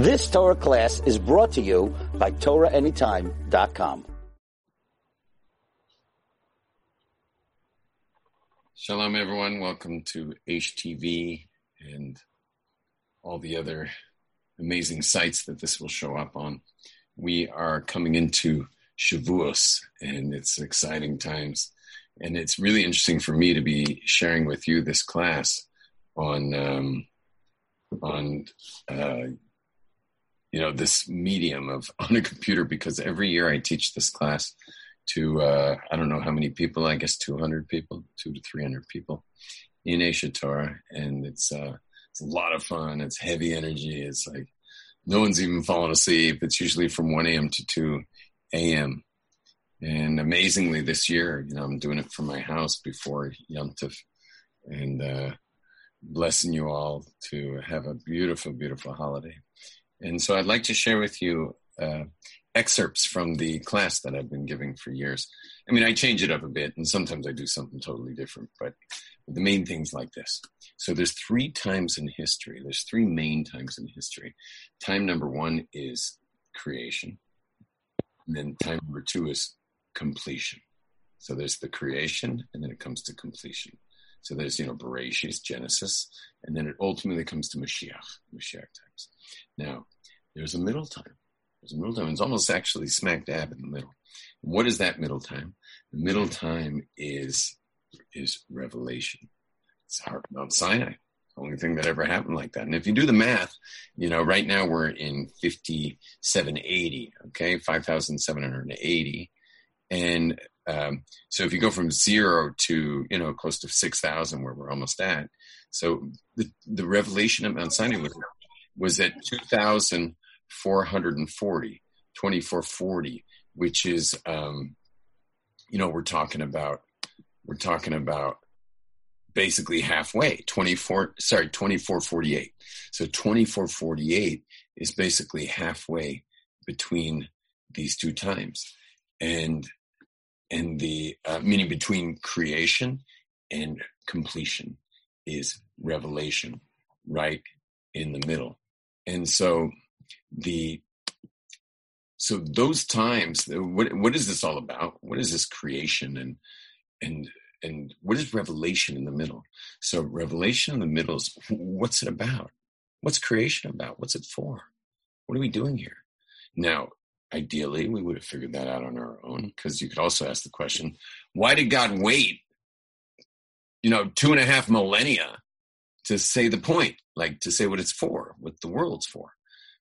This Torah class is brought to you by TorahAnytime.com. Shalom, everyone. Welcome to HTV and all the other amazing sites that this will show up on. We are coming into Shavuos, and it's exciting times. And it's really interesting for me to be sharing with you this class on um, on uh, you know this medium of on a computer because every year I teach this class to uh, I don't know how many people I guess 200 people two to 300 people in Aish HaTorah and it's uh, it's a lot of fun. It's heavy energy. It's like no one's even falling asleep. It's usually from 1 a.m. to 2 a.m. and amazingly this year you know I'm doing it from my house before Yom Tov. And uh, blessing you all to have a beautiful beautiful holiday and so I'd like to share with you uh, excerpts from the class that I've been giving for years. I mean, I change it up a bit, and sometimes I do something totally different, but the main thing's like this. So there's three times in history. There's three main times in history. Time number one is creation. And then time number two is completion. So there's the creation, and then it comes to completion. So there's, you know, Bereshit, Genesis, and then it ultimately comes to Mashiach, Mashiach times. Now, there's a middle time. There's a middle time. It's almost actually smack dab in the middle. What is that middle time? The middle time is is revelation. It's heart Mount Sinai. Only thing that ever happened like that. And if you do the math, you know, right now we're in 5780, okay, 5,780. And um, so if you go from zero to, you know, close to 6,000 where we're almost at. So the, the revelation at Mount Sinai was was at 2,440, 2440, which is, um, you know, we're talking about, we're talking about basically halfway, 24, sorry, 2448. So 2448 is basically halfway between these two times. And, and the, uh, meaning between creation and completion is revelation right in the middle. And so the so those times uh, what what is this all about? What is this creation and and and what is revelation in the middle? So revelation in the middle is what's it about? What's creation about? What's it for? What are we doing here? Now ideally we would have figured that out on our own because you could also ask the question why did god wait you know two and a half millennia to say the point, like to say what it's for, what the world's for.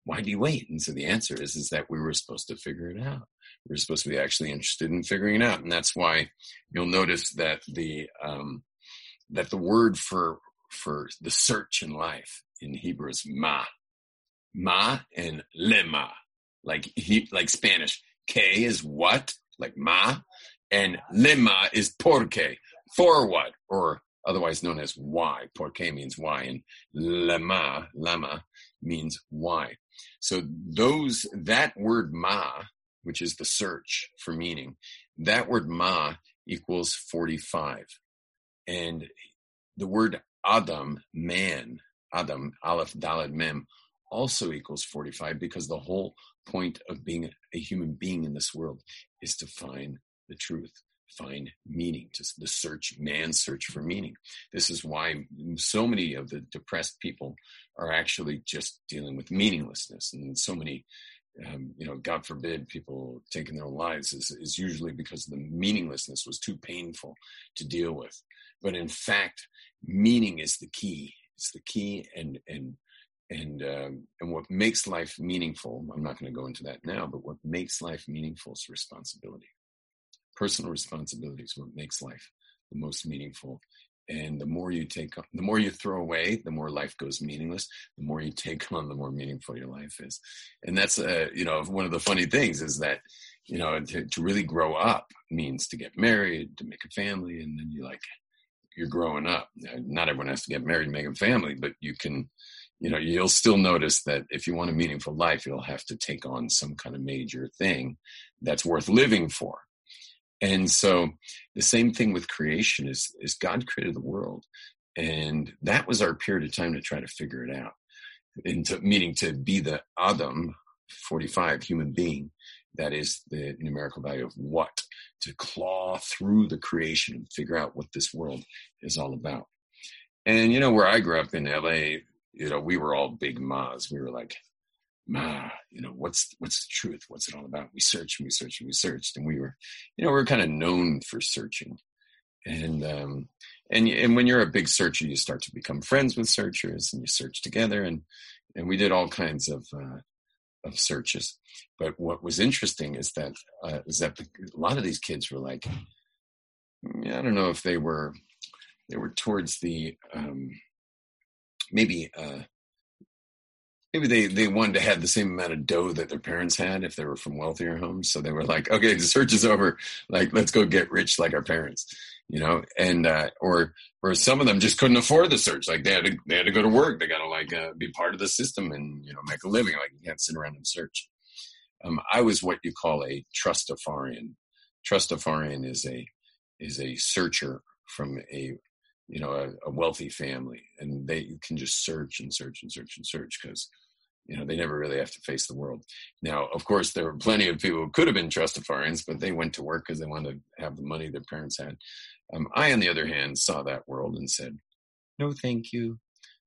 Why do you wait? And so the answer is is that we were supposed to figure it out. We were supposed to be actually interested in figuring it out, and that's why you'll notice that the um, that the word for for the search in life in Hebrew is ma, ma and lema, like he like Spanish. K is what, like ma, and lema is porque, for what, or otherwise known as why. Porque means why, and lema, lama means why. So those, that word ma, which is the search for meaning, that word ma equals 45. And the word Adam, man, Adam, Aleph, Daled, Mem, also equals 45 because the whole point of being a human being in this world is to find the truth find meaning, just the search, man's search for meaning. This is why so many of the depressed people are actually just dealing with meaninglessness. And so many, um, you know, God forbid, people taking their lives is, is usually because the meaninglessness was too painful to deal with. But in fact, meaning is the key. It's the key and, and, and um, and what makes life meaningful i'm not going to go into that now but what makes life meaningful is responsibility personal responsibility is what makes life the most meaningful. And the more you take the more you throw away the more life goes meaningless. The more you take on the more meaningful your life is. And that's uh, you know one of the funny things is that you know to, to really grow up means to get married to make a family and then you like you're growing up. Not everyone has to get married and make a family but you can you know you'll still notice that if you want a meaningful life you'll have to take on some kind of major thing that's worth living for and so the same thing with creation is, is God created the world. And that was our period of time to try to figure it out. into meaning to be the Adam, 45, human being. That is the numerical value of what to claw through the creation and figure out what this world is all about. And you know, where I grew up in LA, you know, we were all big Ma's. We were like, Ma, you know, what's what's the truth? What's it all about? We searched and we searched and we searched, and we were, you know, we are kind of known for searching. And um, and and when you're a big searcher, you start to become friends with searchers, and you search together. And and we did all kinds of uh, of searches. But what was interesting is that uh, is that a lot of these kids were like, I don't know if they were they were towards the um, maybe uh, maybe they they wanted to have the same amount of dough that their parents had if they were from wealthier homes. So they were like, okay, the search is over. Like, let's go get rich like our parents, you know. And uh, or or some of them just couldn't afford the search. Like they had to they had to go to work. They got to like uh, be part of the system and you know make a living. Like you can't sit around and search. Um, I was what you call a trustafarian. Trustafarian is a is a searcher from a you know a, a, wealthy family and they can just search and search and search and search because you know they never really have to face the world. Now of course there were plenty of people who could have been trustafarians but they went to work because they wanted to have the money their parents had. Um, i on the other hand saw that world and said no thank you.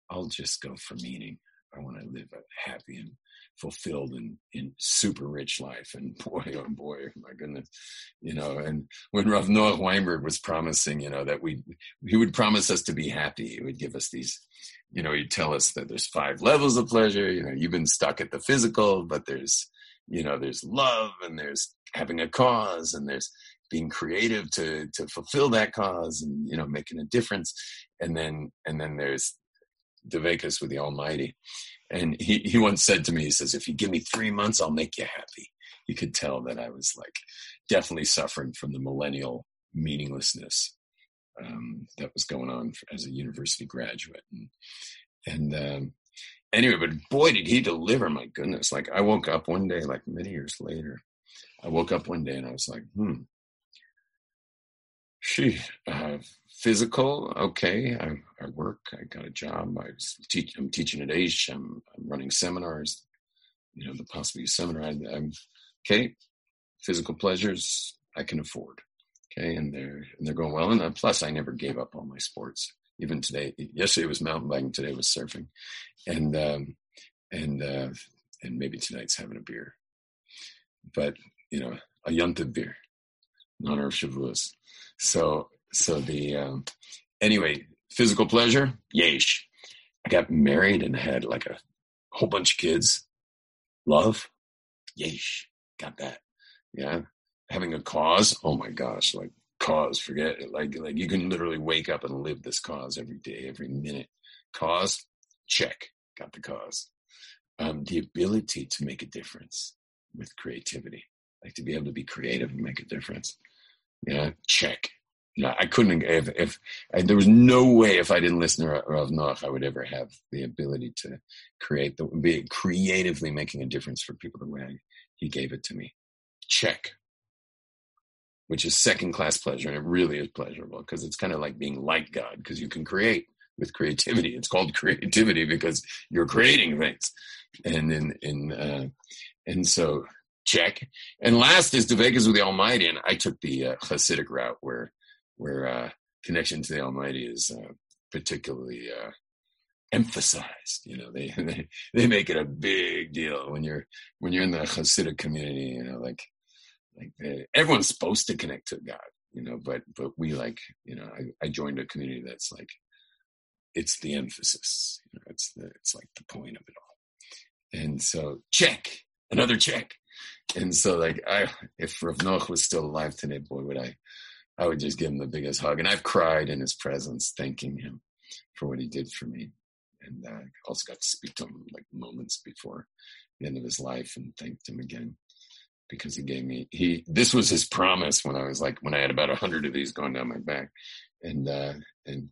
I'll just go for meaning i want to live a happy and fulfilled and, super rich life. And boy, oh boy, my goodness, you know. And when Rav Noah Weinberg was promising, you know, that we he would promise us to be happy, he would give us these, you know, he'd tell us that there's five levels of pleasure. You know, you've been stuck at the physical, but there's, you know, there's love and there's having a cause and there's being creative to to fulfill that cause and you know making a difference and then and then there's Devekas with the Almighty. And he, he once said to me, he says, if you give me three months, I'll make you happy. You could tell that I was like definitely suffering from the millennial meaninglessness um, that was going on as a university graduate. And, and um, anyway, but boy, did he deliver, my goodness. Like I woke up one day, like many years later, I woke up one day and I was like, hmm, she uh, physical okay I, I work i got a job i teach, i'm teaching at Aish. I'm, I'm running seminars you know the possibility seminar I, i'm okay physical pleasures i can afford okay and they're and they're going well and uh, plus i never gave up all my sports even today yesterday was mountain biking today was surfing and um and uh and maybe tonight's having a beer but you know a yunta beer in honor of Shavuos. So, so the um, anyway, physical pleasure, yeesh. I got married and had like a whole bunch of kids. Love, yeesh, got that. Yeah, having a cause. Oh my gosh, like cause. Forget it. Like like you can literally wake up and live this cause every day, every minute. Cause, check, got the cause. Um, the ability to make a difference with creativity, like to be able to be creative and make a difference. Yeah, check. No, I couldn't. If, if I, there was no way, if I didn't listen to Rav Noach, I would ever have the ability to create the be creatively making a difference for people the way he gave it to me. Check. Which is second class pleasure, and it really is pleasurable because it's kind of like being like God because you can create with creativity. It's called creativity because you're creating things, and in in uh, and so check. And last is Devekas with the Almighty, and I took the uh, Hasidic route where where uh, connection to the Almighty is uh, particularly uh, emphasized. You know, they, they they make it a big deal when you're when you're in the Hasidic community. You know, like like they, everyone's supposed to connect to God. You know, but but we like you know I, I joined a community that's like it's the emphasis. You know, it's the it's like the point of it all. And so check another check and so like I, if Rav Noach was still alive today, boy, would I, I would just give him the biggest hug. And I've cried in his presence, thanking him for what he did for me. And uh, also got to speak to him like moments before the end of his life and thanked him again because he gave me he this was his promise when I was like when I had about a hundred of these going down my back and uh and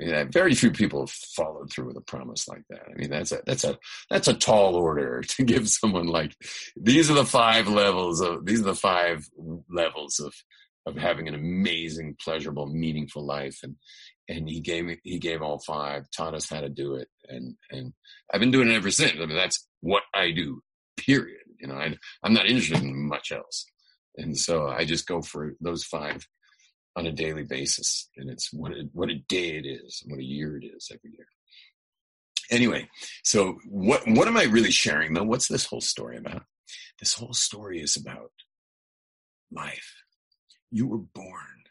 yeah, very few people have followed through with a promise like that. I mean, that's a that's a that's a tall order to give someone like these are the five levels of these are the five levels of of having an amazing, pleasurable, meaningful life. And and he gave he gave all five, taught us how to do it, and and I've been doing it ever since. I mean, that's what I do. Period. You know, I, I'm not interested in much else, and so I just go for those five on a daily basis, and it's what a, what a day it is, and what a year it is every year. Anyway, so what what am I really sharing though? What's this whole story about? This whole story is about life. You were born.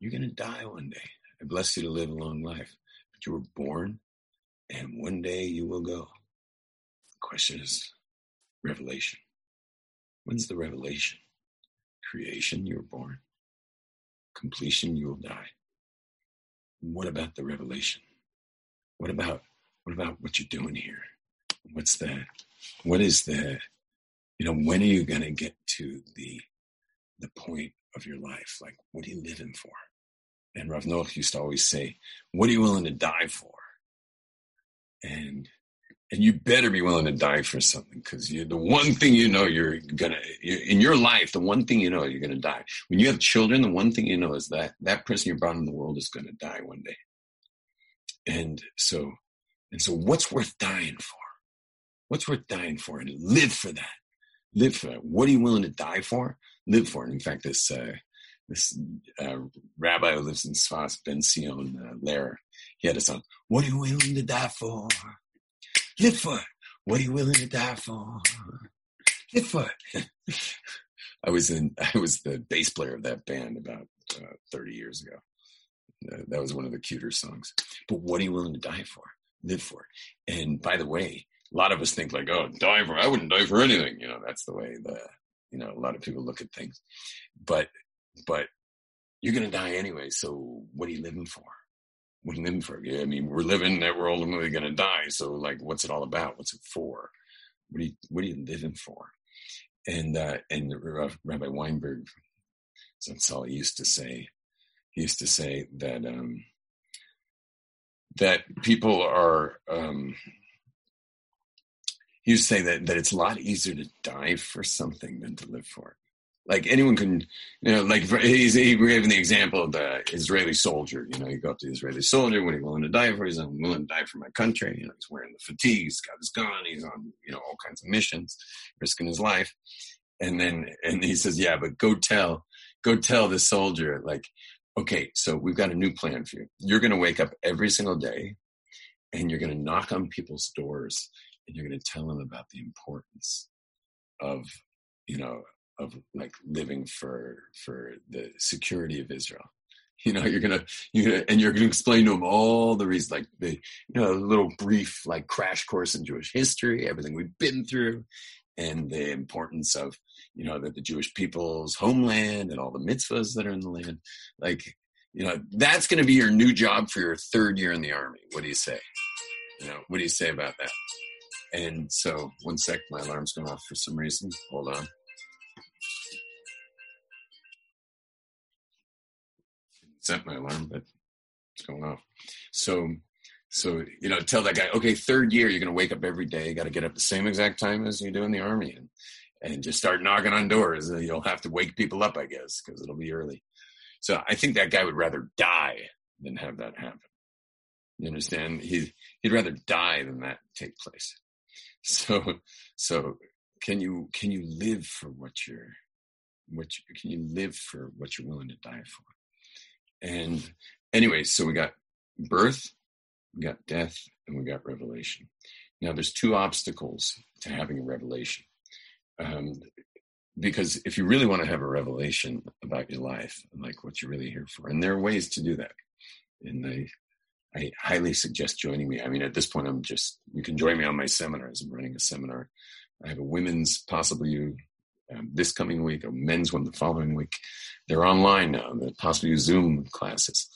You're going to die one day. I bless you to live a long life. But you were born, and one day you will go. The question is revelation. When's the revelation? Creation, you were born. Completion, you will die. What about the revelation? What about what about what you're doing here? What's the what is the you know, when are you gonna get to the the point of your life? Like what are you living for? And Rav Noach used to always say, What are you willing to die for? And and you better be willing to die for something because you the one thing you know you're gonna you're, in your life the one thing you know you're gonna die. When you have children the one thing you know is that that person you brought in the world is gonna die one day. And so and so what's worth dying for? What's worth dying for? And live for that. Live for that. What are you willing to die for? Live for it. In fact this uh, this uh, rabbi who lives in Sfas, Ben Sion uh, Lair, he had a song, What are you willing to die for? Live for. What are you willing to die for? Live for. I was in, I was the bass player of that band about uh, 30 years ago. Uh, that was one of the cuter songs. But what are you willing to die for? Live for. And by the way, a lot of us think like, oh, die for, I wouldn't die for anything. You know, that's the way the, you know, a lot of people look at things. But but you're to die anyway. So what are you living for? Are living for? I mean, we're living that we're ultimately going to die. So like, what's it all about? What's it for? What are you, what are you living for? And, uh, and Rabbi Weinberg, that's all he used to say. He used to say that, um, that people are, um, he used to say that, that it's a lot easier to die for something than to live for it like anyone can, you know, like he's he gave the example of the Israeli soldier. You know, you go up to the Israeli soldier, what are you willing to die for? He's I'm willing to die for my country. You know, he's wearing the fatigue, he's got his gun, he's on, you know, all kinds of missions, risking his life. And then and he says, Yeah, but go tell, go tell the soldier, like, okay, so we've got a new plan for you. You're gonna wake up every single day and you're gonna knock on people's doors and you're gonna tell them about the importance of you know of mm-hmm. like living for for the security of Israel. You know, you're gonna you gonna, and you're gonna explain to them all the reasons, like the you know, a little brief like crash course in Jewish history, everything we've been through, and the importance of you know that the Jewish people's homeland and all the mitzvahs that are in the land. Like, you know, that's going to be your new job for your third year in the army. What do you say? You know, what do you say about that? And so, one sec, my alarm's going off for some reason. Hold on. Set my alarm, but it's going off. So, so you know, tell that guy, okay, third year, you're going to wake up every day. You got to get up the same exact time as you do in the army, and and just start knocking on doors. You'll have to wake people up, I guess, because it'll be early. So I think that guy would rather die than have that happen. You understand? He he'd rather die than that take place. So so can you can you live for what you're what can you live for what you're willing to die for? And anyway, so we got birth, we got death, and we got revelation. Now, there's two obstacles to having a revelation. Um, because if you really want to have a revelation about your life, like what you're really here for, and there are ways to do that. And I, I highly suggest joining me. I mean, at this point, I'm just, you can join me on my seminars. I'm running a seminar. I have a women's, possibly you um, this coming week, a men's one the following week. They're online now, the possibility Zoom classes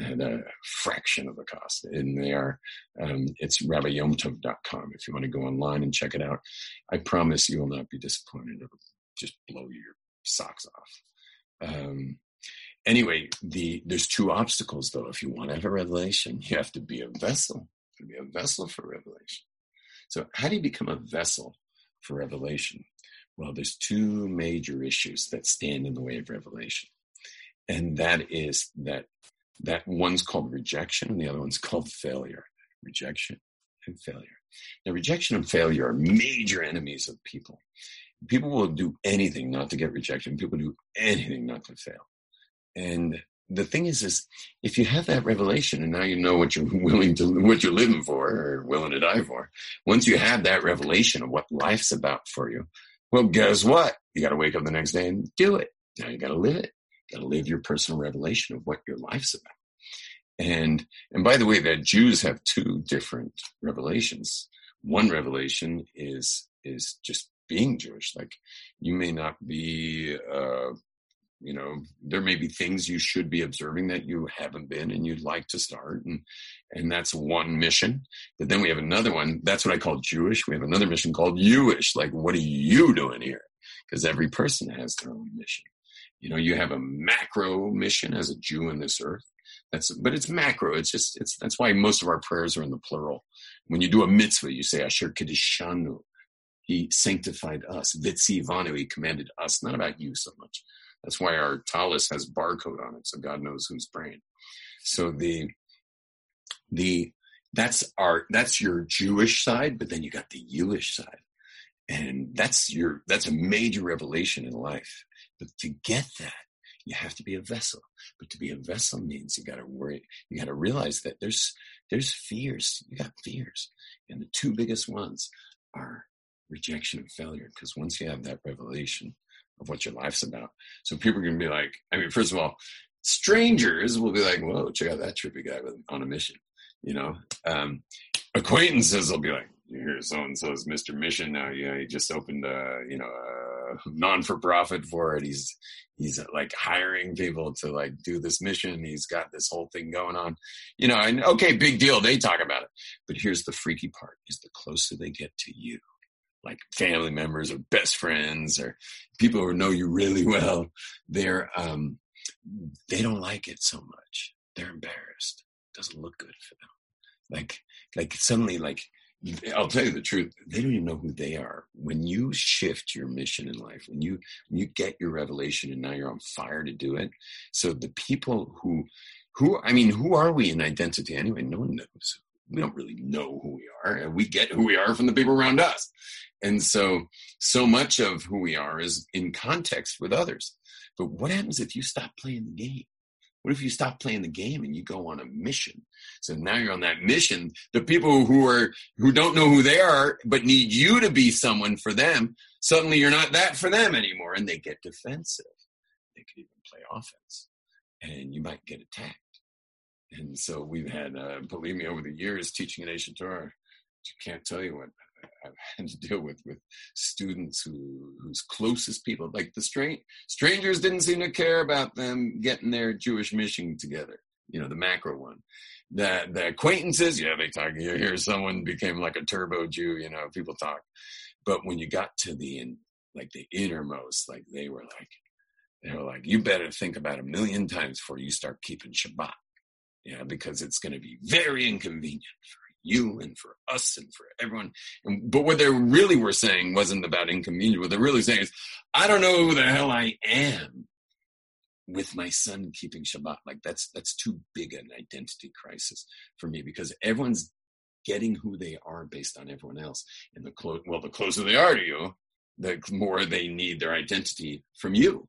at a fraction of the cost. And they are, um, it's rabbiyomtov.com if you want to go online and check it out. I promise you will not be disappointed. It'll just blow your socks off. Um, anyway, the there's two obstacles though. If you want to have a revelation, you have to be a vessel. You have To be a vessel for revelation. So, how do you become a vessel for revelation? Well, there's two major issues that stand in the way of revelation. And that is that that one's called rejection and the other one's called failure. Rejection and failure. Now, rejection and failure are major enemies of people. People will do anything not to get rejected. People do anything not to fail. And the thing is, is if you have that revelation and now you know what you're willing to, what you're living for or willing to die for, once you have that revelation of what life's about for you, well, guess what? You got to wake up the next day and do it. Now you got to live it. You got to live your personal revelation of what your life's about. And and by the way, that Jews have two different revelations. One revelation is is just being Jewish. Like you may not be uh, you know there may be things you should be observing that you haven't been and you'd like to start and and that's one mission. But then we have another one that's what i call jewish. We have another mission called jewish like what are you doing here? Because every person has their own mission. You know you have a macro mission as a jew in this earth. That's but it's macro it's just it's that's why most of our prayers are in the plural. When you do a mitzvah you say asher kedishanu he sanctified us. Vitzivanu he commanded us. Not about you so much that's why our tallis has barcode on it, so God knows whose brain. So the the that's our that's your Jewish side, but then you got the Jewish side, and that's your that's a major revelation in life. But to get that, you have to be a vessel. But to be a vessel means you got to worry. You got to realize that there's there's fears. You got fears, and the two biggest ones are rejection and failure. Because once you have that revelation, of what your life's about. So people are to be like, I mean, first of all, strangers will be like, whoa, check out that trippy guy with, on a mission, you know? Um, acquaintances will be like, hear so and so's Mr. Mission now. Yeah, he just opened a you know a non for profit for it. He's he's like hiring people to like do this mission. He's got this whole thing going on, you know. And okay, big deal. They talk about it, but here's the freaky part: is the closer they get to you, like family members or best friends or people who know you really well, they're um, they don't like it so much. They're embarrassed. It doesn't look good for them. Like like suddenly like I'll tell you the truth. They don't even know who they are. When you shift your mission in life, when you when you get your revelation, and now you're on fire to do it. So the people who who I mean, who are we in identity anyway? No one knows. We don't really know who we are. We get who we are from the people around us. And so, so much of who we are is in context with others. But what happens if you stop playing the game? What if you stop playing the game and you go on a mission? So now you're on that mission. The people who are who don't know who they are but need you to be someone for them, suddenly you're not that for them anymore, and they get defensive. They could even play offense, and you might get attacked. And so we've had, uh, believe me, over the years teaching at Aish HaTorah, you can't tell you what I've had to deal with with students who whose closest people, like the strange strangers, didn't seem to care about them getting their Jewish mission together. You know, the macro one. The the acquaintances, yeah, they talk. You hear someone became like a turbo Jew. You know, people talk. But when you got to the in, like the innermost, like they were like, they were like, you better think about a million times before you start keeping Shabbat. Yeah, because it's going to be very inconvenient for you and for us and for everyone. And, but what they really were saying wasn't about inconvenience. What they're really saying is, I don't know who the hell I am with my son keeping Shabbat. Like that's that's too big an identity crisis for me because everyone's getting who they are based on everyone else. And the close, well, the closer they are to you, the more they need their identity from you.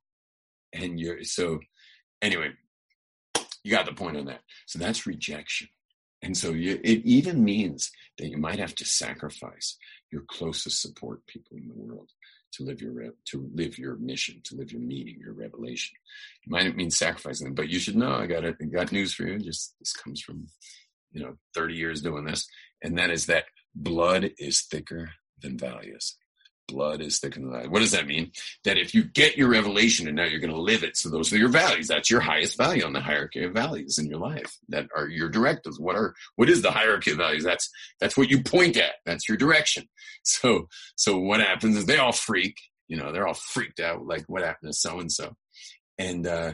And you're so anyway. You got the point on that. So that's rejection. And so you, it even means that you might have to sacrifice your closest support people in the world to live your to live your mission, to live your meaning, your revelation. It might mean sacrificing them, but you should know I got a, I got news for you. Just this comes from you know 30 years doing this, and that is that blood is thicker than values blood is thicker than that. What does that mean? That if you get your revelation and now you're going to live it, so those are your values. That's your highest value on the hierarchy of values in your life. That are your directives. What are what is the hierarchy of values? That's that's what you point at. That's your direction. So so what happens is they all freak. You know, they're all freaked out. Like what happened to so and so, and uh,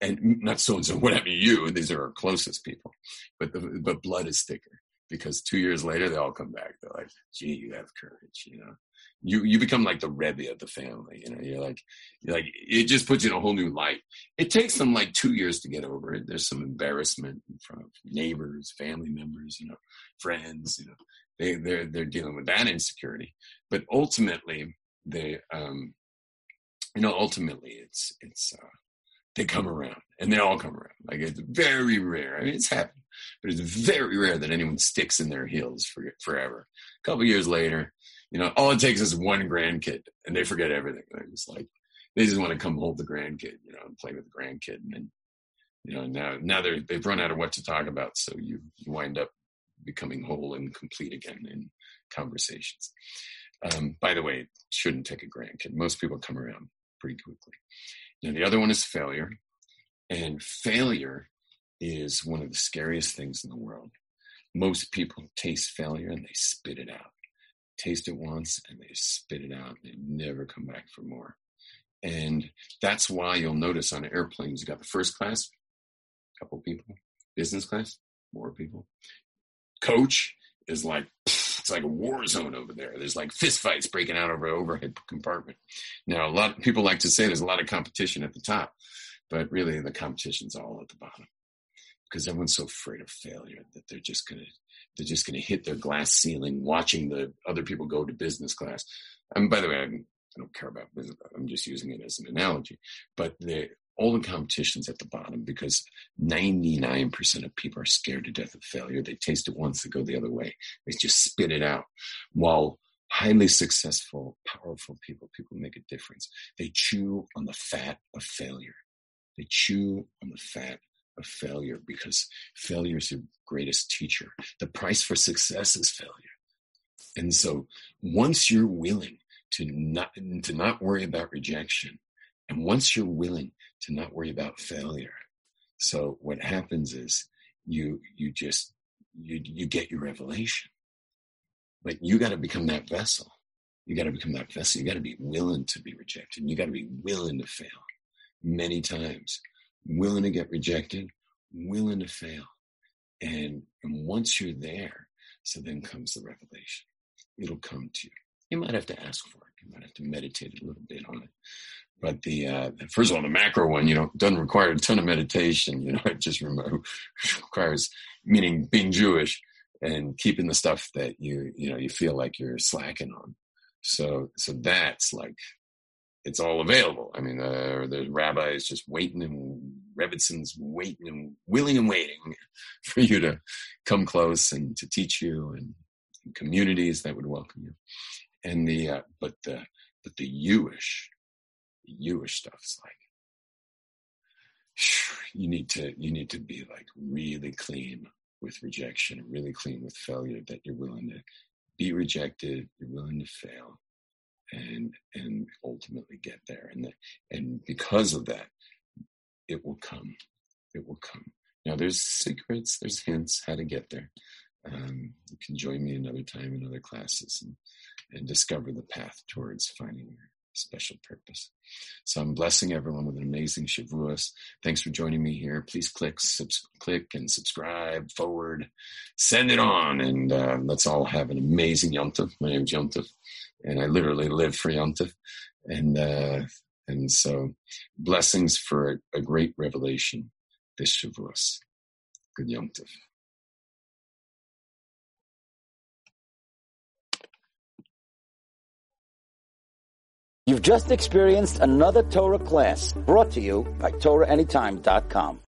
and not so and so. What happened to you? And These are our closest people. But the, but blood is thicker. because two years later they all come back. They're like, "Gee, you have courage," you know. You you become like the rebbe of the family. You know, you're like you're like it just puts you in a whole new light. It takes them like two years to get over it. There's some embarrassment in front of neighbors, family members, you know, friends. You know, they they're they're dealing with that insecurity, but ultimately they um you know ultimately it's it's uh they come around and they all come around. Like it's very rare. I mean, it's happened, but it's very rare that anyone sticks in their heels for forever. A couple years later, you know, all it takes is one grandkid and they forget everything. They're just like, they just want to come hold the grandkid, you know, and play with the grandkid. And then, you know, now, now they're, they've run out of what to talk about. So you, you wind up becoming whole and complete again in conversations. Um, by the way, shouldn't take a grandkid. Most people come around pretty quickly. Now, the other one is failure. And failure is one of the scariest things in the world. Most people taste failure and they spit it out. Taste it once and they spit it out. They never come back for more. And that's why you'll notice on airplanes, you got the first class, a couple people, business class, more people. Coach is like, it's like a war zone over there. There's like fistfights breaking out over overhead compartment. Now, a lot of people like to say there's a lot of competition at the top, but really the competition's all at the bottom because everyone's so afraid of failure that they're just gonna they're just gonna hit their glass ceiling watching the other people go to business class. And by the way, I'm, I don't care about business. I'm just using it as an analogy. But the all the competition's at the bottom because 99% of people are scared to death of failure. They taste it once, they go the other way. They just spit it out. While highly successful, powerful people, people make a difference. They chew on the fat of failure. They chew on the fat of failure because failure is your greatest teacher. The price for success is failure. And so once you're willing to not to not worry about rejection, and once you're willing to not worry about failure. So what happens is you you just you you get your revelation. But you got to become that vessel. You got to become that vessel. You got to be willing to be rejected. You got to be willing to fail many times. Willing to get rejected, willing to fail. And, and once you're there, so then comes the revelation. It'll come to you. You might have to ask for it. You might have to meditate a little bit on it. But the uh, first of all, the macro one, you know, doesn't require a ton of meditation. You know, it just requires meaning being Jewish and keeping the stuff that you you know you feel like you're slacking on. So so that's like it's all available. I mean, uh, the rabbi is just waiting and Rebbitzin's waiting and willing and waiting for you to come close and to teach you and, and communities that would welcome you. And the uh, but the but the Jewish Jewish stuff is like you need to you need to be like really clean with rejection, really clean with failure. That you're willing to be rejected, you're willing to fail, and and ultimately get there. And the, and because of that, it will come. It will come. Now there's secrets, there's hints how to get there. Um, you can join me another time in other classes and, and discover the path towards finding your special purpose. So I'm blessing everyone with an amazing Shavuos. Thanks for joining me here. Please click, subs- click and subscribe, forward, send it on, and uh, let's all have an amazing Yom Tov. My name's Yom Tov, and I literally live for Yom Tov. And, uh, and so blessings for a, great revelation this Shavuos. Good Yom Tov. You've just experienced another Torah class brought to you by TorahAnytime.com.